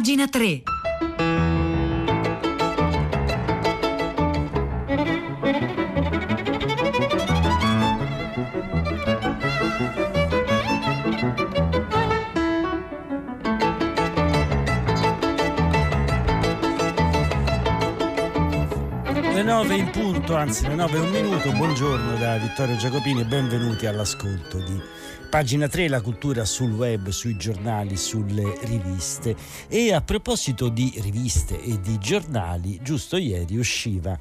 Pagina 3. 9 in punto, anzi le 9 e un minuto, buongiorno da Vittorio Giacopini e benvenuti all'ascolto di Pagina 3, la cultura sul web, sui giornali, sulle riviste. E a proposito di riviste e di giornali, giusto ieri usciva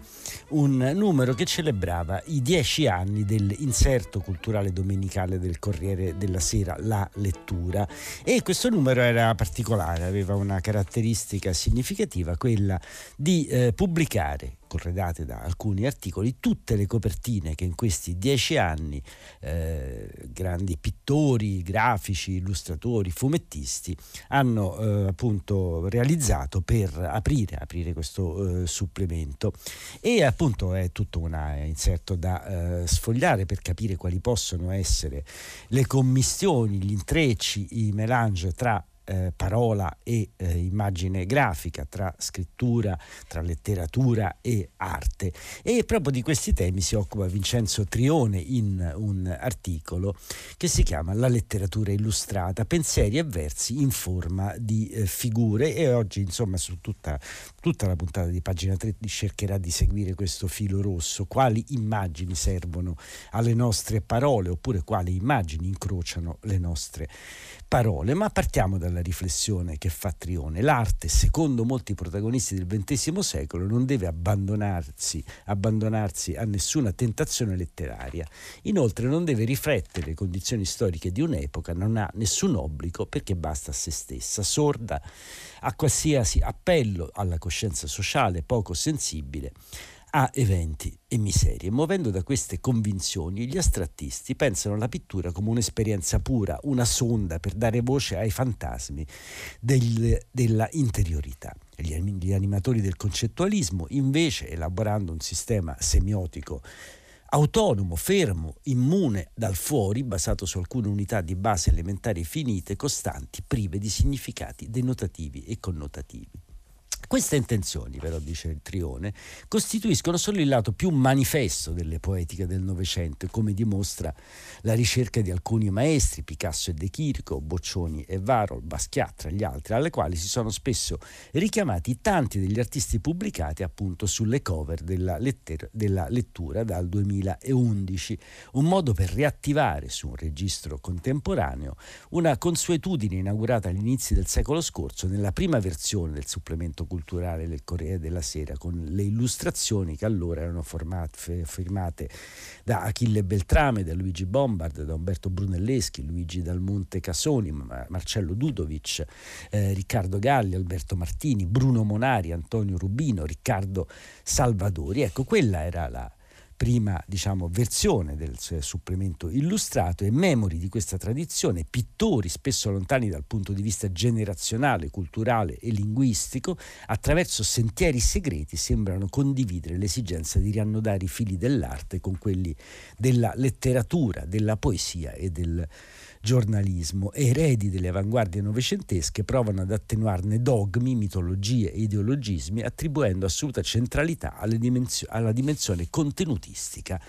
un numero che celebrava i dieci anni dell'inserto culturale domenicale del Corriere della Sera, La Lettura. E questo numero era particolare, aveva una caratteristica significativa, quella di eh, pubblicare corredate da alcuni articoli, tutte le copertine che in questi dieci anni eh, grandi pittori, grafici, illustratori, fumettisti hanno eh, appunto realizzato per aprire, aprire questo eh, supplemento. E appunto è tutto un inserto da eh, sfogliare per capire quali possono essere le commissioni, gli intrecci, i melange tra eh, parola e eh, immagine grafica, tra scrittura, tra letteratura e arte. E proprio di questi temi si occupa Vincenzo Trione in un articolo che si chiama La letteratura illustrata, pensieri e versi in forma di eh, figure e oggi insomma su tutta, tutta la puntata di pagina 3 cercherà di seguire questo filo rosso, quali immagini servono alle nostre parole oppure quali immagini incrociano le nostre parole, ma partiamo dalla riflessione che fa Trione. L'arte, secondo molti protagonisti del XX secolo, non deve abbandonarsi, abbandonarsi a nessuna tentazione letteraria. Inoltre non deve riflettere le condizioni storiche di un'epoca, non ha nessun obbligo perché basta a se stessa, sorda a qualsiasi appello alla coscienza sociale poco sensibile a eventi e miserie. Muovendo da queste convinzioni, gli astrattisti pensano alla pittura come un'esperienza pura, una sonda per dare voce ai fantasmi del, della interiorità. Gli, gli animatori del concettualismo, invece, elaborando un sistema semiotico autonomo, fermo, immune dal fuori, basato su alcune unità di base elementari finite, costanti, prive di significati denotativi e connotativi. Queste intenzioni, però, dice il Trione, costituiscono solo il lato più manifesto delle poetiche del Novecento, come dimostra la ricerca di alcuni maestri, Picasso e De Chirico, Boccioni e Varol, Basquiat tra gli altri, alle quali si sono spesso richiamati tanti degli artisti pubblicati appunto sulle cover della, letter- della lettura dal 2011, un modo per riattivare su un registro contemporaneo una consuetudine inaugurata all'inizio del secolo scorso nella prima versione del supplemento culturale del Corriere della Sera con le illustrazioni che allora erano formate, firmate da Achille Beltrame, da Luigi Bombard, da Umberto Brunelleschi, Luigi Dalmonte Casoni, Marcello Dudovic, eh, Riccardo Galli, Alberto Martini, Bruno Monari, Antonio Rubino, Riccardo Salvadori. Ecco, quella era la prima diciamo, versione del supplemento illustrato e memori di questa tradizione, pittori spesso lontani dal punto di vista generazionale, culturale e linguistico, attraverso sentieri segreti sembrano condividere l'esigenza di riannodare i fili dell'arte con quelli della letteratura, della poesia e del giornalismo, eredi delle avanguardie novecentesche, provano ad attenuarne dogmi, mitologie e ideologismi, attribuendo assoluta centralità alla dimensione contenutistica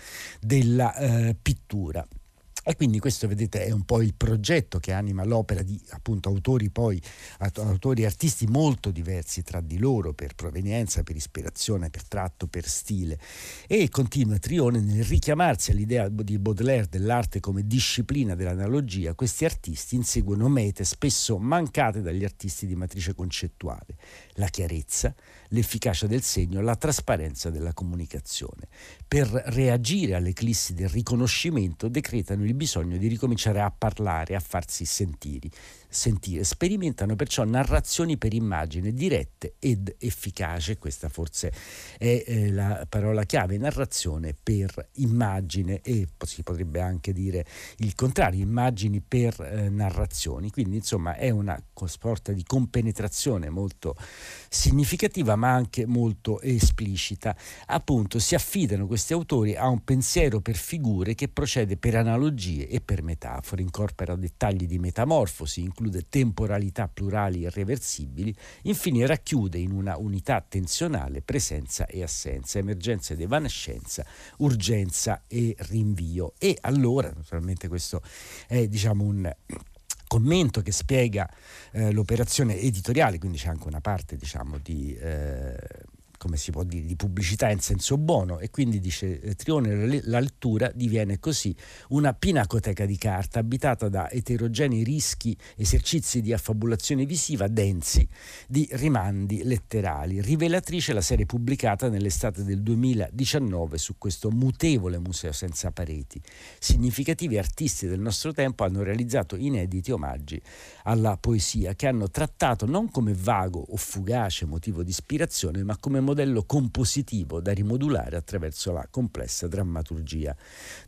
della eh, pittura. E quindi questo vedete è un po' il progetto che anima l'opera di appunto autori poi autori e artisti molto diversi tra di loro per provenienza, per ispirazione, per tratto, per stile. E continua Trione nel richiamarsi all'idea di Baudelaire dell'arte come disciplina dell'analogia, questi artisti inseguono mete spesso mancate dagli artisti di matrice concettuale, la chiarezza, l'efficacia del segno, la trasparenza della comunicazione. Per reagire all'eclissi del riconoscimento decretano il bisogno di ricominciare a parlare, a farsi sentire, sentire. Sperimentano perciò narrazioni per immagine dirette ed efficaci, questa forse è eh, la parola chiave, narrazione per immagine e si potrebbe anche dire il contrario, immagini per eh, narrazioni. Quindi insomma è una sorta di compenetrazione molto significativa ma anche molto esplicita. Appunto si affidano questi autori a un pensiero per figure che procede per analogie e per metafore, incorpora dettagli di metamorfosi, esclude temporalità plurali irreversibili, infine racchiude in una unità tensionale presenza e assenza, emergenza ed evanescenza, urgenza e rinvio. E allora, naturalmente questo è diciamo un commento che spiega eh, l'operazione editoriale, quindi c'è anche una parte diciamo, di eh, come si può dire, di pubblicità in senso buono e quindi dice eh, Trione la lettura diviene così una pinacoteca di carta abitata da eterogenei rischi, esercizi di affabulazione visiva densi di rimandi letterali. Rivelatrice la serie pubblicata nell'estate del 2019 su questo mutevole museo senza pareti. Significativi artisti del nostro tempo hanno realizzato inediti omaggi alla poesia che hanno trattato non come vago o fugace motivo di ispirazione ma come modello compositivo da rimodulare attraverso la complessa drammaturgia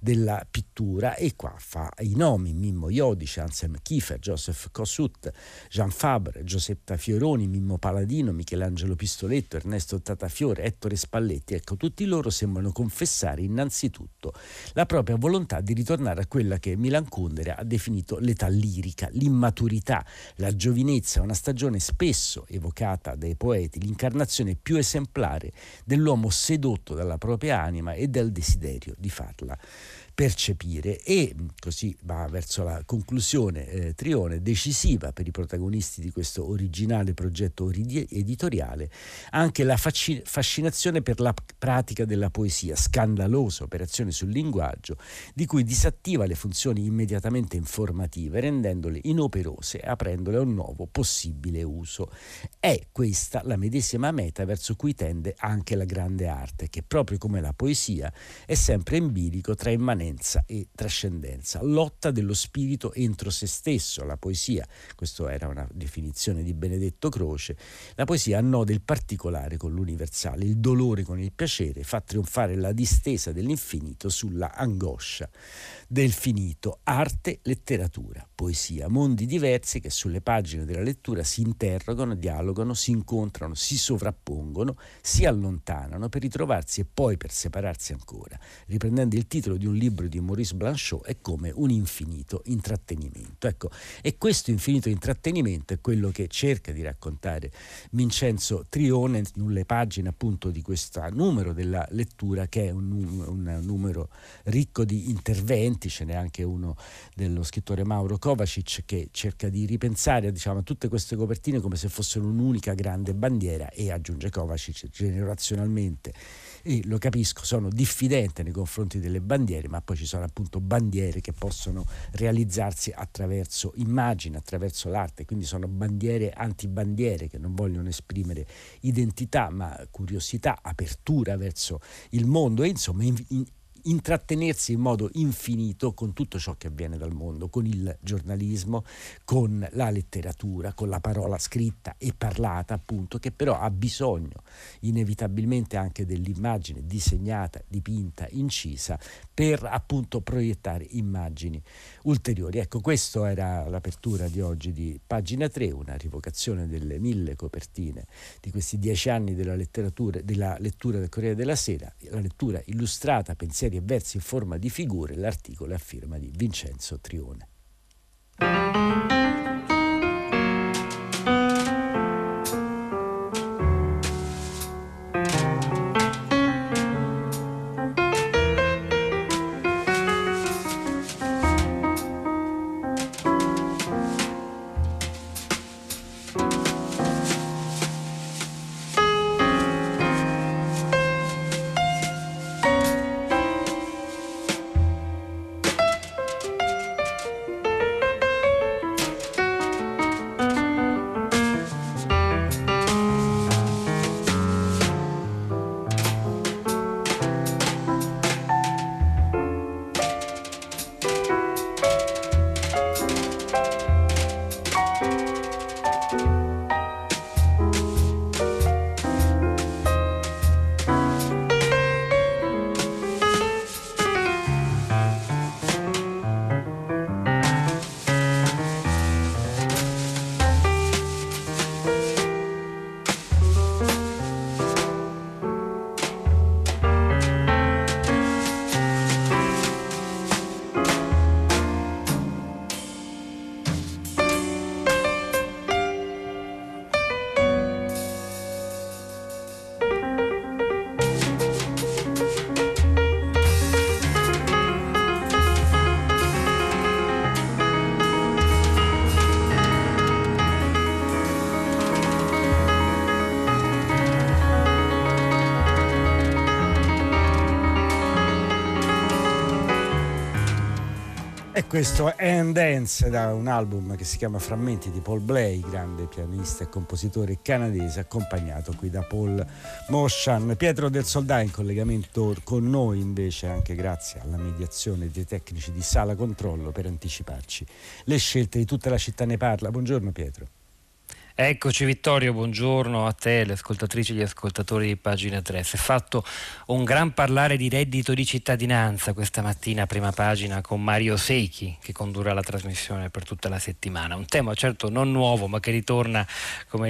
della pittura e qua fa i nomi Mimmo Iodice, Anselm Kiefer, Joseph Kossuth, Jean Fabre, Giuseppe Fioroni, Mimmo Paladino, Michelangelo Pistoletto, Ernesto Tatafiore, Ettore Spalletti. Ecco, tutti loro sembrano confessare innanzitutto la propria volontà di ritornare a quella che Milan Kundera ha definito l'età lirica, l'immaturità, la giovinezza, una stagione spesso evocata dai poeti, l'incarnazione più esemplare esemplare dell'uomo sedotto dalla propria anima e dal desiderio di farla percepire e così va verso la conclusione eh, Trione decisiva per i protagonisti di questo originale progetto editoriale anche la fascinazione per la pratica della poesia scandalosa operazione sul linguaggio di cui disattiva le funzioni immediatamente informative rendendole inoperose e aprendole a un nuovo possibile uso. È questa la medesima meta verso cui tende anche la grande arte che proprio come la poesia è sempre in bilico tra immanenza immanenza e trascendenza, lotta dello spirito entro se stesso, la poesia, questa era una definizione di Benedetto Croce, la poesia annode il particolare con l'universale, il dolore con il piacere, fa trionfare la distesa dell'infinito sulla angoscia del finito, arte, letteratura, poesia, mondi diversi che sulle pagine della lettura si interrogano, dialogano, si incontrano, si sovrappongono, si allontanano per ritrovarsi e poi per separarsi ancora. Riprendendo il titolo di un libro libro di Maurice Blanchot è come un infinito intrattenimento. Ecco, e questo infinito intrattenimento è quello che cerca di raccontare Vincenzo Trione nelle pagine appunto di questo numero della lettura che è un, un numero ricco di interventi, ce n'è anche uno dello scrittore Mauro Kovacic che cerca di ripensare diciamo, a tutte queste copertine come se fossero un'unica grande bandiera e aggiunge Kovacic generazionalmente e lo capisco, sono diffidente nei confronti delle bandiere, ma poi ci sono appunto bandiere che possono realizzarsi attraverso immagini, attraverso l'arte, quindi sono bandiere antibandiere che non vogliono esprimere identità, ma curiosità, apertura verso il mondo. E insomma in, in, intrattenersi in modo infinito con tutto ciò che avviene dal mondo, con il giornalismo, con la letteratura, con la parola scritta e parlata, appunto, che però ha bisogno inevitabilmente anche dell'immagine disegnata, dipinta, incisa per appunto proiettare immagini ulteriori. Ecco, questa era l'apertura di oggi di pagina 3, una rivocazione delle mille copertine di questi dieci anni della letteratura, della lettura del Corriere della Sera, la lettura illustrata, pensieri e versi in forma di figure, l'articolo è a firma di Vincenzo Trione. Questo And Dance da un album che si chiama Frammenti di Paul Blay, grande pianista e compositore canadese, accompagnato qui da Paul Moshan. Pietro del Soldà in collegamento con noi invece, anche grazie alla mediazione dei tecnici di Sala Controllo per anticiparci le scelte di tutta la città ne parla. Buongiorno Pietro. Eccoci Vittorio, buongiorno a te, le ascoltatrici e gli ascoltatori di pagina 3. Si è fatto un gran parlare di reddito di cittadinanza questa mattina, prima pagina, con Mario Secchi che condurrà la trasmissione per tutta la settimana. Un tema certo non nuovo ma che ritorna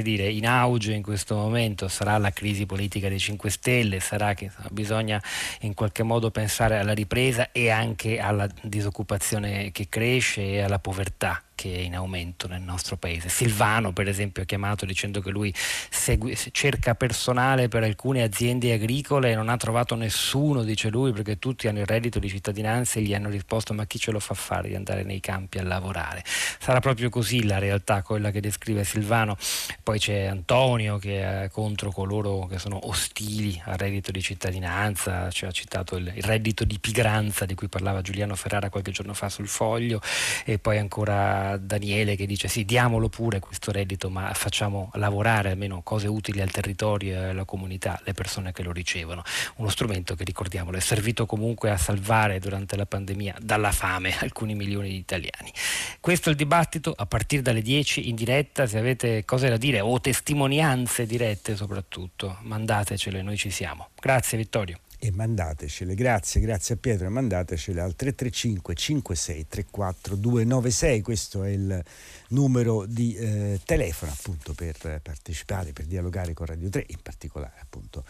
dire, in auge in questo momento. Sarà la crisi politica dei 5 Stelle, sarà che insomma, bisogna in qualche modo pensare alla ripresa e anche alla disoccupazione che cresce e alla povertà che è in aumento nel nostro paese. Silvano, per esempio, ha chiamato dicendo che lui segui, cerca personale per alcune aziende agricole e non ha trovato nessuno, dice lui, perché tutti hanno il reddito di cittadinanza e gli hanno risposto ma chi ce lo fa fare di andare nei campi a lavorare? Sarà proprio così la realtà, quella che descrive Silvano. Poi c'è Antonio che è contro coloro che sono ostili al reddito di cittadinanza, ci ha citato il, il reddito di pigranza di cui parlava Giuliano Ferrara qualche giorno fa sul foglio e poi ancora Daniele che dice sì, diamolo pure questo reddito, ma facciamo lavorare almeno cose utili al territorio e alla comunità, le persone che lo ricevono. Uno strumento che, ricordiamolo, è servito comunque a salvare durante la pandemia dalla fame alcuni milioni di italiani. Questo è il dibattito a partire dalle 10 in diretta, se avete cose da dire o testimonianze dirette soprattutto, mandatecele, noi ci siamo. Grazie Vittorio e mandatecele. Grazie, grazie a Pietro mandatecele al 335 56 34 296. Questo è il numero di eh, telefono appunto per partecipare, per dialogare con Radio 3, in particolare appunto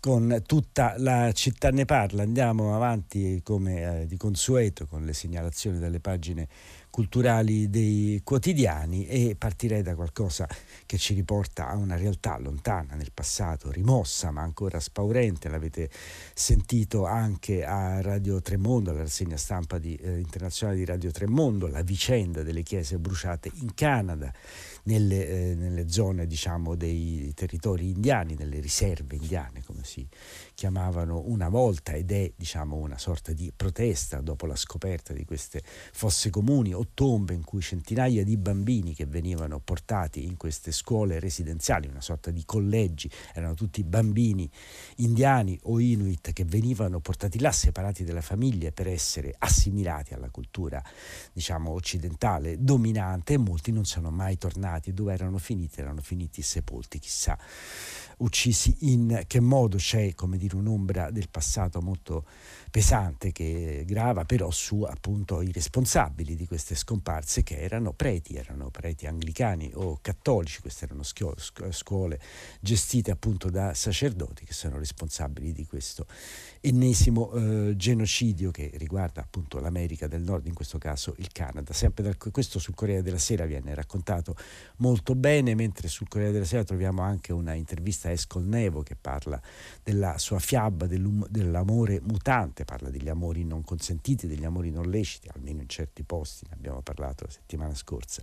con tutta la città ne parla. Andiamo avanti come eh, di consueto con le segnalazioni dalle pagine culturali dei quotidiani e partirei da qualcosa che ci riporta a una realtà lontana nel passato, rimossa ma ancora spaurente, l'avete sentito anche a Radio Tremondo, alla rassegna stampa di, eh, internazionale di Radio Tremondo, la vicenda delle chiese bruciate in Canada nelle, eh, nelle zone diciamo, dei territori indiani, nelle riserve indiane come si chiamavano una volta ed è diciamo, una sorta di protesta dopo la scoperta di queste fosse comuni o tombe in cui centinaia di bambini che venivano portati in queste scuole residenziali, una sorta di collegi, erano tutti bambini indiani o inuit che venivano portati là separati dalle famiglie per essere assimilati alla cultura diciamo, occidentale dominante e molti non sono mai tornati, dove erano finiti? Erano finiti sepolti, chissà uccisi in che modo c'è come dire un'ombra del passato molto pesante che grava però su appunto i responsabili di queste scomparse che erano preti, erano preti anglicani o cattolici, queste erano scuole gestite appunto da sacerdoti che sono responsabili di questo ennesimo eh, genocidio che riguarda appunto l'America del Nord, in questo caso il Canada. Sempre dal, questo sul Corriere della Sera viene raccontato molto bene, mentre sul Corriere della Sera troviamo anche una intervista a Escolnevo che parla della sua fiaba dell'amore mutante parla degli amori non consentiti, degli amori non leciti, almeno in certi posti, ne abbiamo parlato la settimana scorsa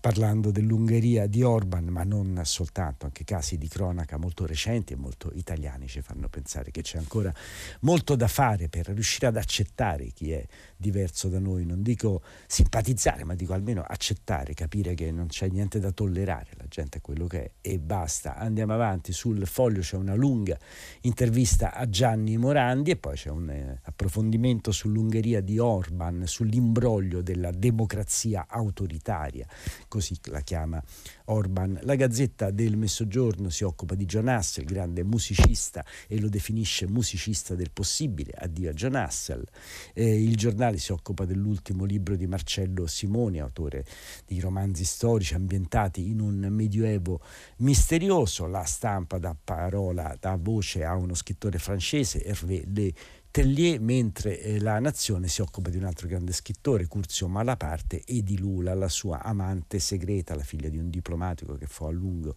parlando dell'Ungheria di Orban, ma non soltanto, anche casi di cronaca molto recenti e molto italiani ci fanno pensare che c'è ancora molto da fare per riuscire ad accettare chi è diverso da noi, non dico simpatizzare, ma dico almeno accettare, capire che non c'è niente da tollerare, la gente è quello che è e basta. Andiamo avanti, sul foglio c'è una lunga intervista a Gianni Morandi e poi c'è un eh, approfondimento sull'Ungheria di Orban, sull'imbroglio della democrazia autoritaria così la chiama Orban. La Gazzetta del Mezzogiorno si occupa di John Hassel, grande musicista, e lo definisce musicista del possibile, addio a John Hassel. Eh, il giornale si occupa dell'ultimo libro di Marcello Simoni, autore di romanzi storici ambientati in un medioevo misterioso. La stampa dà parola, dà voce a uno scrittore francese, Hervé Le Tellier, mentre eh, la Nazione si occupa di un altro grande scrittore, Curzio Malaparte, e di Lula, la sua amante segreta, la figlia di un diplomatico che fu a lungo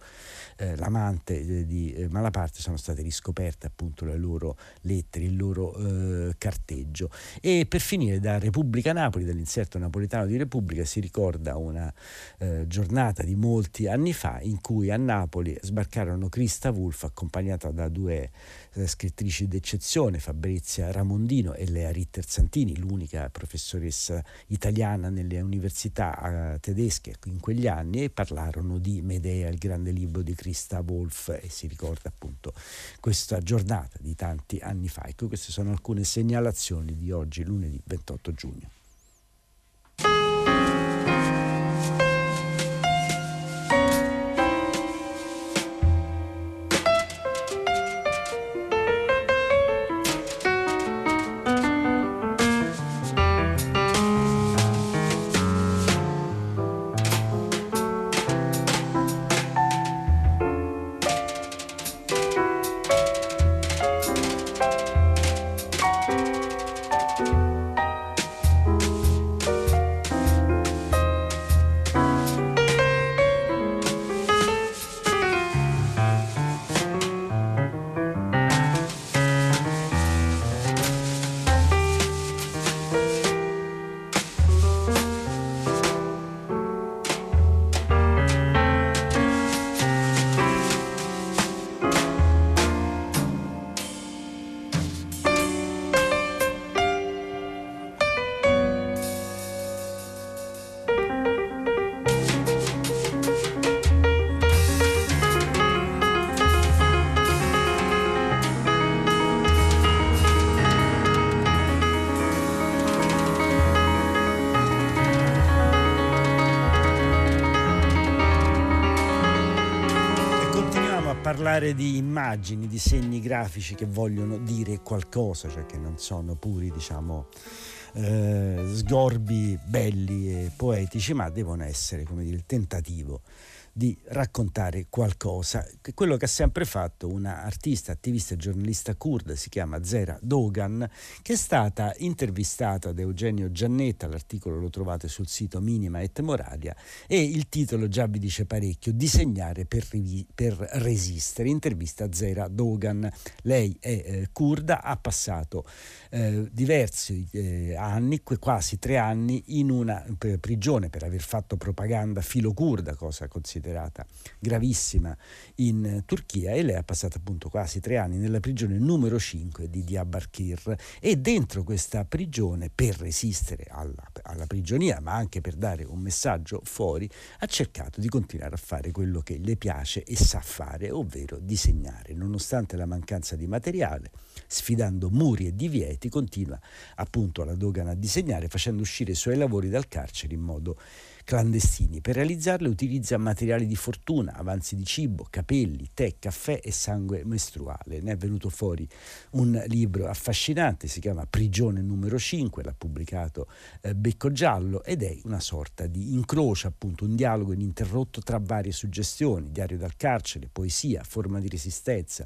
eh, l'amante eh, di eh, Malaparte, sono state riscoperte appunto le loro lettere, il loro eh, carteggio. E per finire da Repubblica Napoli, dall'inserto napoletano di Repubblica, si ricorda una eh, giornata di molti anni fa in cui a Napoli sbarcarono Christa Wolf accompagnata da due scrittrici d'eccezione, Fabrizia Francesca Ramondino e Lea Ritter Santini, l'unica professoressa italiana nelle università eh, tedesche in quegli anni, e parlarono di Medea, il grande libro di Christa Wolf, e si ricorda appunto questa giornata di tanti anni fa. Ecco, queste sono alcune segnalazioni di oggi, lunedì 28 giugno. Parlare di immagini, di segni grafici che vogliono dire qualcosa, cioè che non sono puri, diciamo, eh, sgorbi belli e poetici, ma devono essere, come dire, il tentativo di raccontare qualcosa. Quello che ha sempre fatto una artista, attivista e giornalista kurda, si chiama Zera Dogan, che è stata intervistata da Eugenio Giannetta, l'articolo lo trovate sul sito Minima et Moralia, e il titolo già vi dice parecchio, Disegnare per, rivi- per resistere, intervista Zera Dogan. Lei è eh, kurda, ha passato eh, diversi eh, anni, quasi tre anni, in una prigione per aver fatto propaganda filo-kurda, cosa considerata gravissima in Turchia, e lei ha passato appunto quasi tre anni nella prigione numero 5 di Diyarbakir. E dentro questa prigione, per resistere alla, alla prigionia, ma anche per dare un messaggio fuori, ha cercato di continuare a fare quello che le piace e sa fare, ovvero disegnare, nonostante la mancanza di materiale sfidando muri e divieti, continua appunto la dogana a disegnare facendo uscire i suoi lavori dal carcere in modo clandestini. Per realizzarle utilizza materiali di fortuna, avanzi di cibo, capelli, tè, caffè e sangue mestruale. Ne è venuto fuori un libro affascinante, si chiama Prigione numero 5, l'ha pubblicato eh, Becco Giallo ed è una sorta di incrocio, appunto un dialogo ininterrotto tra varie suggestioni, diario dal carcere, poesia, forma di resistenza,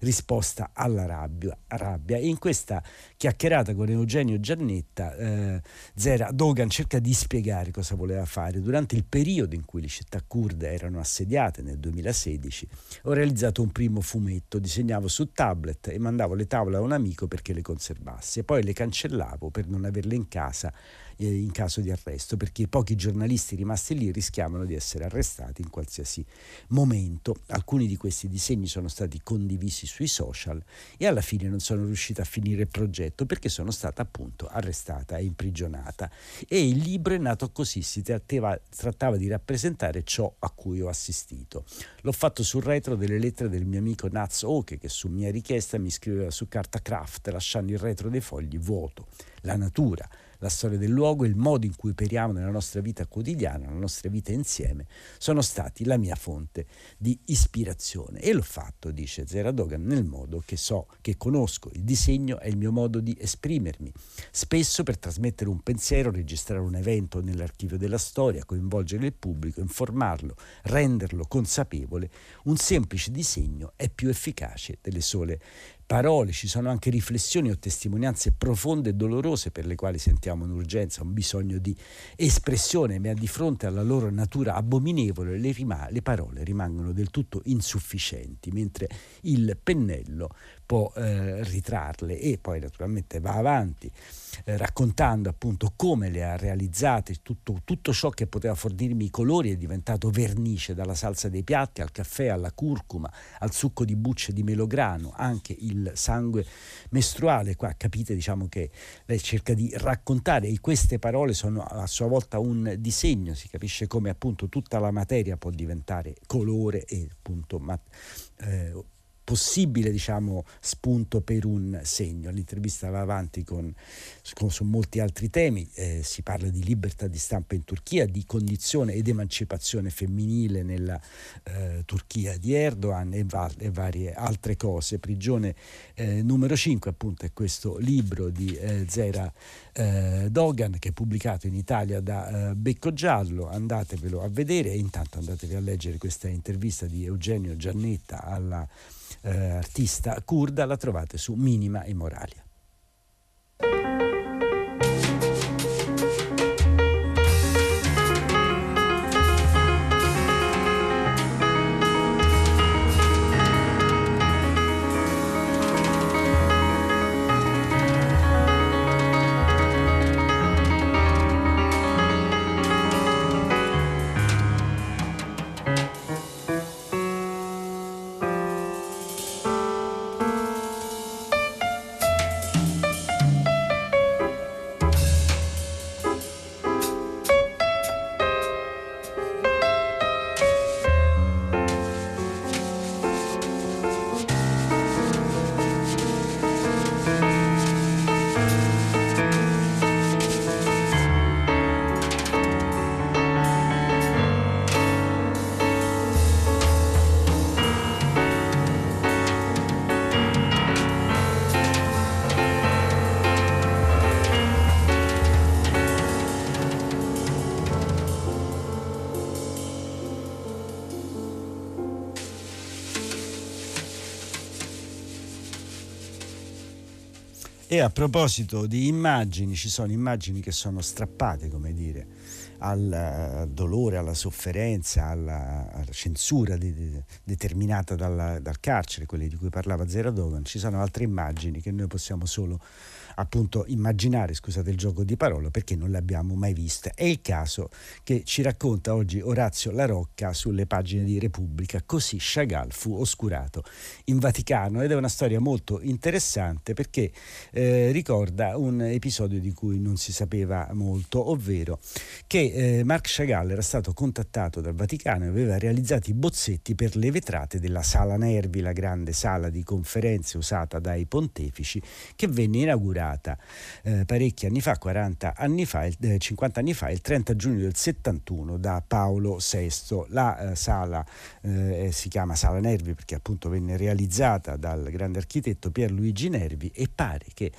risposta alla rabbia. rabbia. E in questa chiacchierata con Eugenio Giannetta, eh, Zera Dogan cerca di spiegare cosa voleva fare fare. Durante il periodo in cui le città kurde erano assediate nel 2016, ho realizzato un primo fumetto, disegnavo su tablet e mandavo le tavole a un amico perché le conservasse, poi le cancellavo per non averle in casa eh, in caso di arresto, perché i pochi giornalisti rimasti lì rischiavano di essere arrestati in qualsiasi momento. Alcuni di questi disegni sono stati condivisi sui social e alla fine non sono riuscita a finire il progetto perché sono stata appunto arrestata e imprigionata. E il libro è nato così, si trattava, trattava di rappresentare ciò a cui ho assistito. L'ho fatto sul retro delle lettere del mio amico Naz Oke che su mia richiesta mi scriveva su carta craft lasciando il retro dei fogli vuoto. La natura, la storia del luogo il modo in cui operiamo nella nostra vita quotidiana, nella nostra vita insieme, sono stati la mia fonte di ispirazione. E l'ho fatto, dice Zera Dogan, nel modo che so, che conosco. Il disegno è il mio modo di esprimermi. Spesso per trasmettere un pensiero, registrare un evento nell'archivio della storia, coinvolgere il pubblico, informarlo, renderlo consapevole, un semplice disegno è più efficace delle sole parole, ci sono anche riflessioni o testimonianze profonde e dolorose per le quali sentiamo un'urgenza, un bisogno di espressione, ma di fronte alla loro natura abominevole le, rima- le parole rimangono del tutto insufficienti, mentre il pennello può eh, ritrarle e poi naturalmente va avanti eh, raccontando appunto come le ha realizzate, tutto, tutto, ciò che poteva fornirmi i colori è diventato vernice dalla salsa dei piatti al caffè, alla curcuma, al succo di bucce di melograno, anche il sangue mestruale. Qua capite diciamo, che lei cerca di raccontare e queste parole sono a sua volta un disegno, si capisce come appunto tutta la materia può diventare colore e appunto ma, eh, possibile diciamo, spunto per un segno. L'intervista va avanti con, con, su molti altri temi, eh, si parla di libertà di stampa in Turchia, di condizione ed emancipazione femminile nella eh, Turchia di Erdogan e, va, e, varie altre cose. Prigione eh, numero 5 appunto è questo libro di eh, Zera eh, Dogan che è pubblicato in Italia da eh, Becco Giallo, andatevelo a vedere e intanto andatevi a leggere questa intervista di Eugenio Giannetta alla eh, artista kurda, la trovate su Minima e E a proposito di immagini, ci sono immagini che sono strappate, come dire, al dolore, alla sofferenza, alla, alla censura di, di, determinata dalla, dal carcere, quelle di cui parlava Zera Dogan. Ci sono altre immagini che noi possiamo solo appunto immaginare, scusate il gioco di parole, perché non le abbiamo mai viste. È il caso che ci racconta oggi Orazio La Rocca sulle pagine di Repubblica, così Chagall fu oscurato in Vaticano ed è una storia molto interessante perché eh, ricorda un episodio di cui non si sapeva molto, ovvero che eh, Marc Chagall era stato contattato dal Vaticano e aveva realizzato i bozzetti per le vetrate della Sala Nervi, la grande sala di conferenze usata dai pontefici, che venne inaugurata inaugurata eh, parecchi anni fa, 40 anni fa, eh, 50 anni fa, il 30 giugno del 71 da Paolo VI. La eh, sala eh, si chiama Sala Nervi perché appunto venne realizzata dal grande architetto Pierluigi Nervi e pare che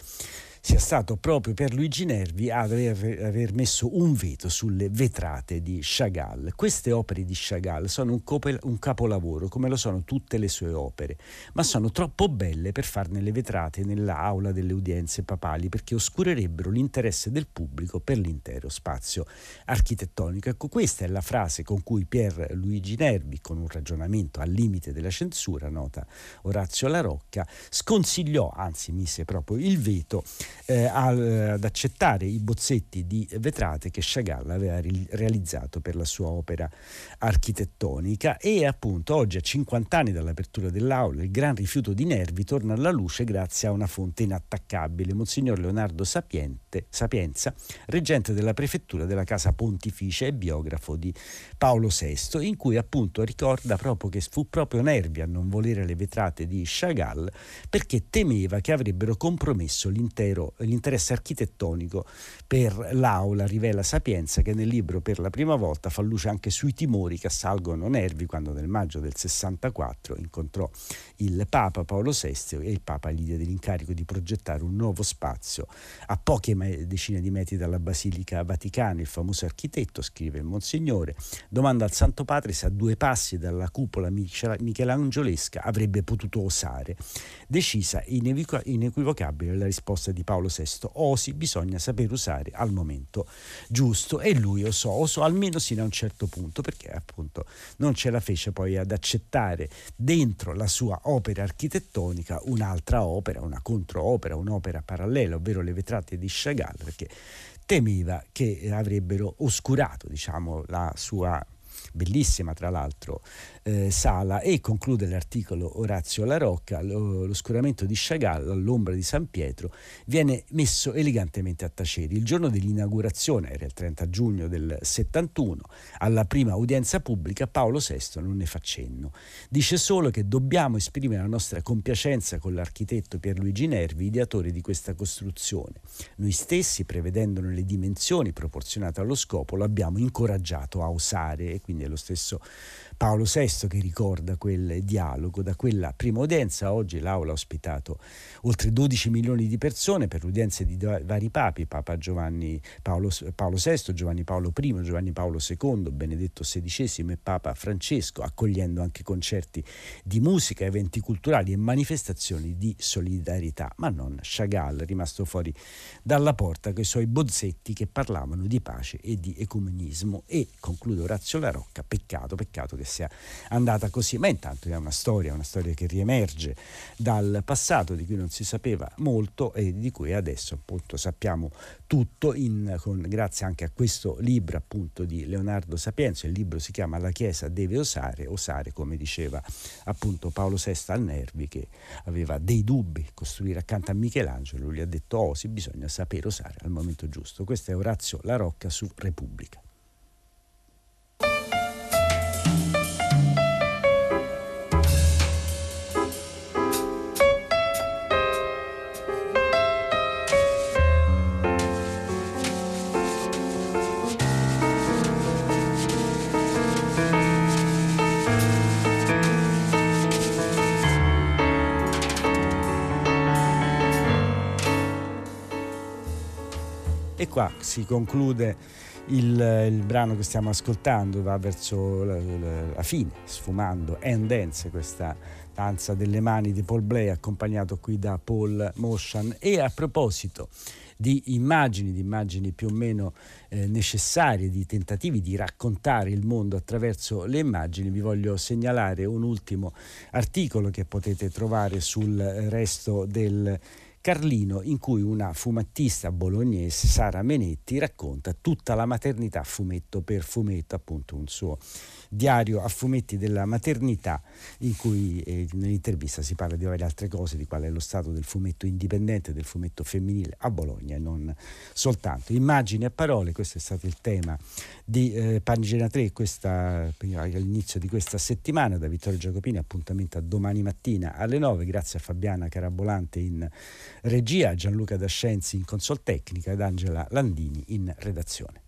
sia stato proprio per Luigi Nervi aver, aver, messo un veto sulle vetrate di Chagall. Queste opere di Chagall sono un, copel, un, capolavoro, come lo sono tutte le sue opere, ma sono troppo belle per farne le vetrate nell'aula delle udienze papali perché oscurerebbero l'interesse del pubblico per l'intero spazio architettonico. Ecco, questa è la frase con cui Pier Luigi Nervi, con un ragionamento al limite della censura, nota Orazio La Rocca, sconsigliò, anzi mise proprio il veto eh, ad accettare i bozzetti di vetrate che Chagall aveva realizzato per la sua opera architettonica. E appunto oggi a 50 anni dall'apertura dell'aula il gran rifiuto di Nervi torna alla luce grazie a una fonte inattaccabile, Monsignor Leonardo Sapiente, Sapienza, reggente della prefettura della Casa Pontificia e biografo di Paolo VI, in cui appunto ricorda proprio che fu proprio Nervi a non volere le vetrate di Chagall perché temeva che avrebbero compromesso l'intero l'interesse architettonico per l'aula, rivela Sapienza che nel libro per la prima volta fa luce anche sui timori che assalgono Nervi quando nel maggio del 64 incontrò il Papa Paolo VI e il Papa gli diede l'incarico di progettare un nuovo spazio a poche decine di metri dalla Basilica Vaticana. Il famoso architetto, scrive il Monsignore, domanda al Santo Padre se a due passi dalla cupola michelangiolesca avrebbe potuto osare. Decisa inequivocabile la risposta di Paolo VI, osi bisogna saper usare al momento giusto. E lui osò, osò almeno sino a un certo punto perché appunto non ce la fece poi ad accettare dentro la sua opera architettonica un'altra opera, una controopera, un'opera parallela, ovvero le vetrate di Chagall perché temeva che avrebbero oscurato diciamo, la sua bellissima tra l'altro eh, sala e conclude l'articolo Orazio La Rocca, lo, l'oscuramento di Chagall all'ombra di San Pietro viene messo elegantemente a tacere. Il giorno dell'inaugurazione, era il 30 giugno del 71, alla prima udienza pubblica Paolo VI non ne fa cenno. Dice solo che dobbiamo esprimere la nostra compiacenza con l'architetto Pierluigi Nervi, ideatore di questa costruzione. Noi stessi, prevedendone le dimensioni proporzionate allo scopo, lo abbiamo incoraggiato a osare e quindi è lo stesso Paolo VI che ricorda quel dialogo. Da quella prima udienza oggi l'Aula ha ospitato oltre 12 milioni di persone per udienze di vari papi, Papa Giovanni Paolo, Paolo VI, Giovanni Paolo I, Giovanni Paolo II, Benedetto XVI e Papa Francesco, accogliendo anche concerti di musica, eventi culturali e manifestazioni di solidarietà. Ma non Chagall, rimasto fuori dalla porta con i suoi bozzetti che parlavano di pace e di ecumenismo. E conclude Orazio La Rocca, peccato, peccato che sia andata così, ma intanto è una storia, una storia che riemerge dal passato di cui non si sapeva molto e di cui adesso appunto sappiamo tutto in, con, grazie anche a questo libro appunto di Leonardo Sapienza, il libro si chiama La Chiesa deve osare, osare come diceva appunto Paolo VI al Nervi che aveva dei dubbi costruire accanto a Michelangelo, gli ha detto oh sì bisogna sapere osare al momento giusto. Questo è Orazio La Rocca su Repubblica. Qua si conclude il, il, brano che stiamo ascoltando, va verso la, la, la fine, sfumando And Dance, questa danza delle mani di Paul Blay, accompagnato qui da Paul Motion. E a proposito di immagini, di immagini più o meno eh, necessarie, di tentativi di raccontare il mondo attraverso le immagini, vi voglio segnalare un ultimo articolo che potete trovare sul resto del Carlino in cui una fumettista bolognese, Sara Menetti, racconta tutta la maternità fumetto per fumetto, appunto un suo diario a fumetti della maternità in cui eh, nell'intervista si parla di varie altre cose, di qual è lo stato del fumetto indipendente, del fumetto femminile a Bologna e non soltanto. Immagini e parole, questo è stato il tema di eh, Pagina 3 questa, all'inizio di questa settimana da Vittorio Giacopini, appuntamento a domani mattina alle 9, grazie a Fabiana Carabolante in regia, Gianluca Dascenzi in consol tecnica ed Angela Landini in redazione.